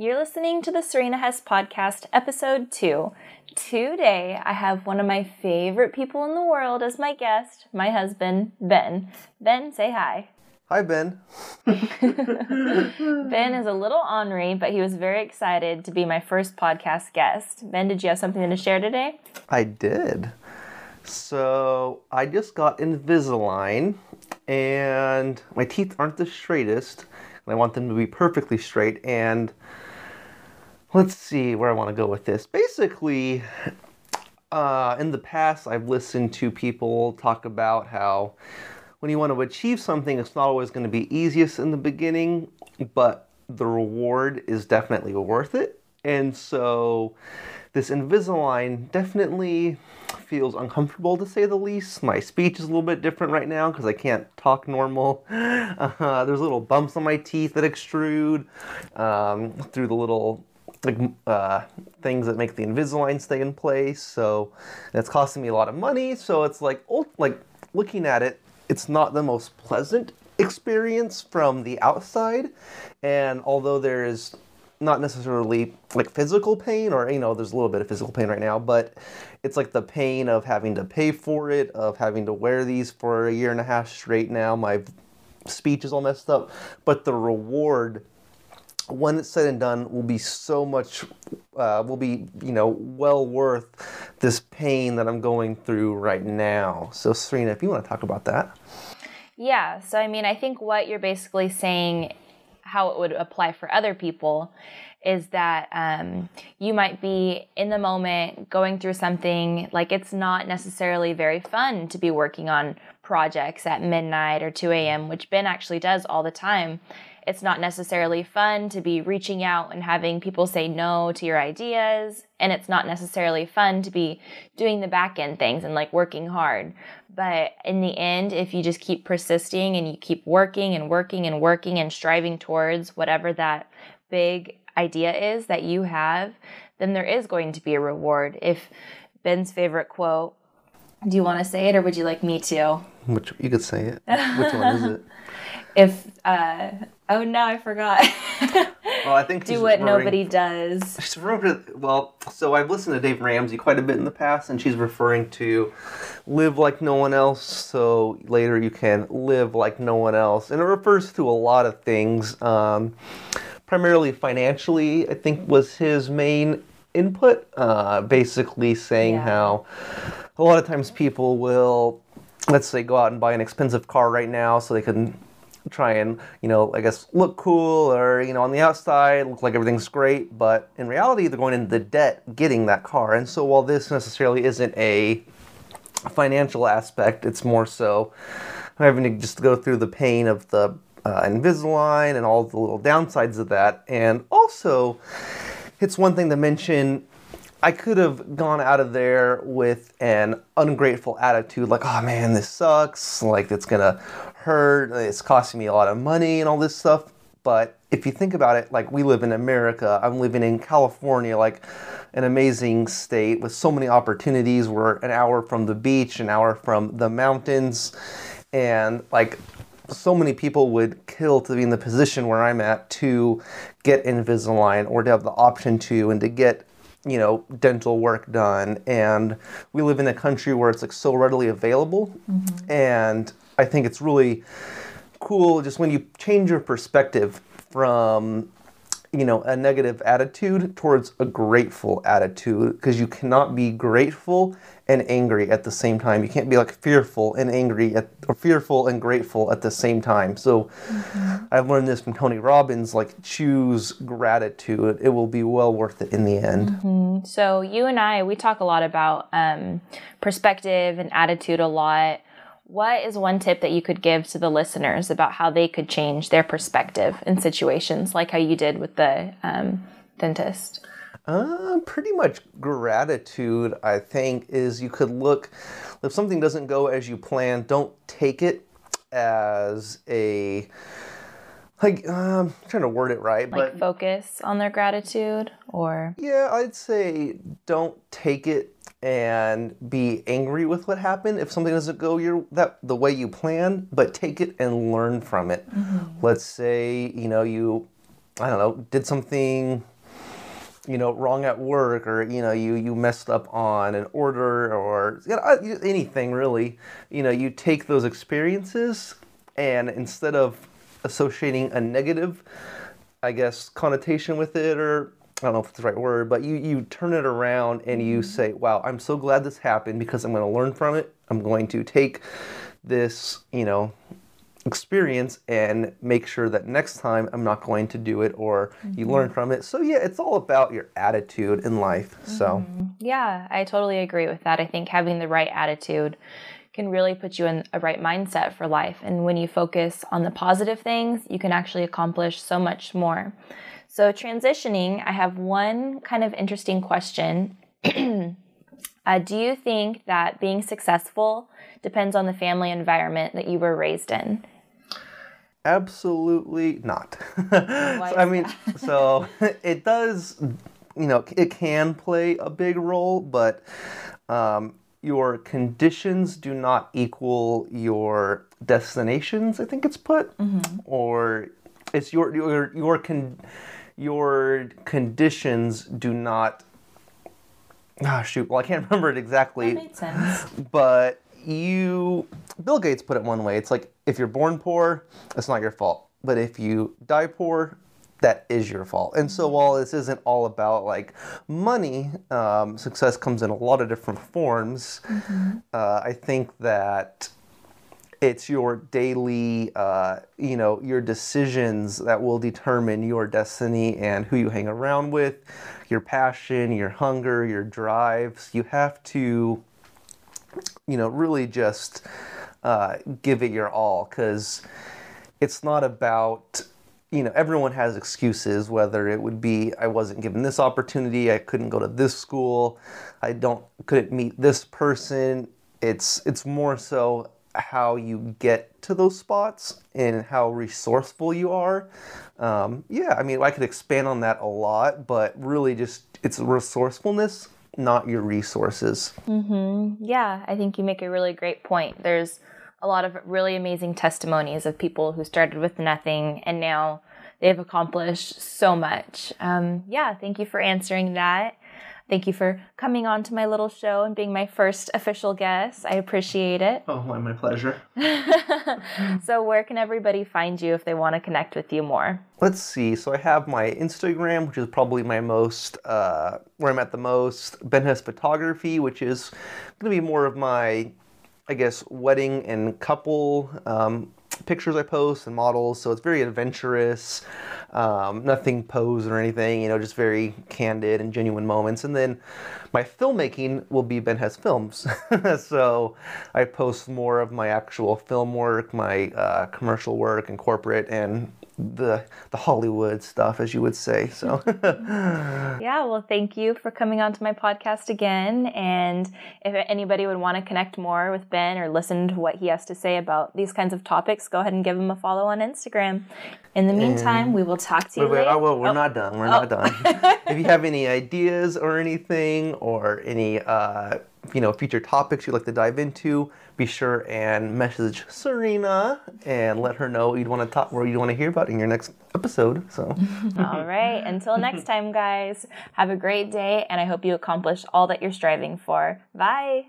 You're listening to the Serena Hess Podcast, episode two. Today, I have one of my favorite people in the world as my guest, my husband, Ben. Ben, say hi. Hi, Ben. Ben is a little ornery, but he was very excited to be my first podcast guest. Ben, did you have something to share today? I did. So, I just got Invisalign, and my teeth aren't the straightest, and I want them to be perfectly straight. And let's see where I want to go with this. Basically, uh, in the past, I've listened to people talk about how when you want to achieve something, it's not always going to be easiest in the beginning, but the reward is definitely worth it. And so, this Invisalign definitely feels uncomfortable to say the least. My speech is a little bit different right now because I can't talk normal. Uh, there's little bumps on my teeth that extrude um, through the little like uh, things that make the Invisalign stay in place. So it's costing me a lot of money. So it's like like looking at it, it's not the most pleasant experience from the outside. And although there is not necessarily like physical pain or you know there's a little bit of physical pain right now but it's like the pain of having to pay for it of having to wear these for a year and a half straight now my speech is all messed up but the reward when it's said and done will be so much uh, will be you know well worth this pain that i'm going through right now. So serena if you want to talk about that. Yeah, so I mean, I think what you're basically saying, how it would apply for other people, is that um, you might be in the moment going through something like it's not necessarily very fun to be working on projects at midnight or 2 a.m., which Ben actually does all the time. It's not necessarily fun to be reaching out and having people say no to your ideas. And it's not necessarily fun to be doing the back end things and like working hard. But in the end, if you just keep persisting and you keep working and working and working and striving towards whatever that big idea is that you have, then there is going to be a reward. If Ben's favorite quote, do you want to say it or would you like me to? which you could say it which one is it If, uh, oh no, I forgot. well i think do what nobody does. She's referring to, well, so I've listened to Dave Ramsey quite a bit in the past, and she's referring to live like no one else, so later you can live like no one else. And it refers to a lot of things, um, primarily financially, I think was his main input, uh, basically saying Yeah. how a lot of times people will, let's say, go out and buy an expensive car right now so they can try and you know i guess look cool or you know on the outside look like everything's great but in reality they're going into debt getting that car and so while this necessarily isn't a financial aspect it's more so having to just go through the pain of the uh, invisalign and all the little downsides of that. And also it's one thing to mention I could have gone out of there with an ungrateful attitude, like, oh man, this sucks, like, it's gonna hurt, it's costing me a lot of money and all this stuff. But if you think about it, like, we live in America, I'm living in California, like, an amazing state with so many opportunities. We're an hour from the beach, an hour from the mountains, and like, so many people would kill to be in the position where I'm at to get Invisalign or to have the option to and to get you know dental work done. And we live in a country where it's like so readily available. Mm-hmm. And I think it's really cool just when you change your perspective from you know a negative attitude towards a grateful attitude because you cannot be grateful and angry at the same time. You can't be like fearful and angry at or fearful and grateful at the same time. So i've learned this from tony robbins like choose gratitude. It will be well worth it in the end. So you and I, we talk a lot about um, perspective and attitude a lot. What is one tip that you could give to the listeners about how they could change their perspective in situations like how you did with the um, dentist? Uh, pretty much gratitude, I think, is you could look, if something doesn't go as you plan, don't take it as a, like, um, I'm trying to word it right, Like but focus on their gratitude or yeah, I'd say don't take it and be angry with what happened. If something doesn't go your that the way you planned, but take it and learn from it. Mm-hmm. Let's say, you know, you I don't know, did something you know wrong at work or you know you you messed up on an order or you know, uh, anything really. You know you take those experiences and instead of associating a negative i guess connotation with it or I don't know if it's the right word, but you, you turn it around and you say, wow, I'm so glad this happened because I'm going to learn from it. I'm going to take this, you know, experience and make sure that next time I'm not going to do it or mm-hmm. you learn from it. So yeah, it's all about your attitude in life. So mm-hmm. yeah, I totally agree with that. I think having the right attitude can really put you in a right mindset for life. And when you focus on the positive things, you can actually accomplish so much more. So transitioning, I have one kind of interesting question. uh, do you think that being successful depends on the family environment that you were raised in? Absolutely not. so, I mean, so it does, you know, it can play a big role, but um, your conditions do not equal your destinations. I think it's put, mm-hmm. or it's your your your con your conditions do not. Ah, shoot. Well, I can't remember it exactly. That made sense. But you Bill Gates put it one way. It's like if you're born poor, it's not your fault. But if you die poor, that is your fault. And so while this isn't all about like money, um, success comes in a lot of different forms. Mm-hmm. Uh, I think that it's your daily, uh, you know, your decisions that will determine your destiny and who you hang around with, your passion, your hunger, your drives. You have to you know, really just uh, give it your all because it's not about you know everyone has excuses whether it would be i wasn't given this opportunity i couldn't go to this school i don't couldn't meet this person it's it's more so how you get to those spots and how resourceful you are um, yeah i mean i could expand on that a lot but really just it's resourcefulness not your resources. Mm-hmm. Yeah, I think you make a really great point. There's a lot of really amazing testimonies of people who started with nothing and now they've accomplished so much. Um, yeah, thank you for answering that. Thank you for coming on to my little show and being my first official guest. I appreciate it. Oh, my pleasure. so, where can everybody find you if they want to connect with you more? Let's see. So, I have my Instagram, which is probably my most, uh, where I'm at the most, Ben Hess Photography, which is going to be more of my, I guess, wedding and couple um, pictures I post and models. So, it's very adventurous. Um, nothing posed or anything, you know, just very candid and genuine moments. And then my filmmaking will be Ben Hess Films. so I post more of my actual film work, my uh, commercial work and corporate and the the Hollywood stuff, as you would say. So, yeah. Well, thank you for coming on to my podcast again. And if anybody would want to connect more with Ben or listen to what he has to say about these kinds of topics, go ahead and give him a follow on Instagram. In the meantime, and we will talk to you wait, later. Oh, well, we're oh. not done. We're oh. not done. if you have any ideas or anything, or any uh, you know future topics you'd like to dive into, be sure and message Serena and let her know you'd want to talk, what you'd want to hear about in your next episode. So, all right. Until next time, guys. Have a great day, and I hope you accomplish all that you're striving for. Bye.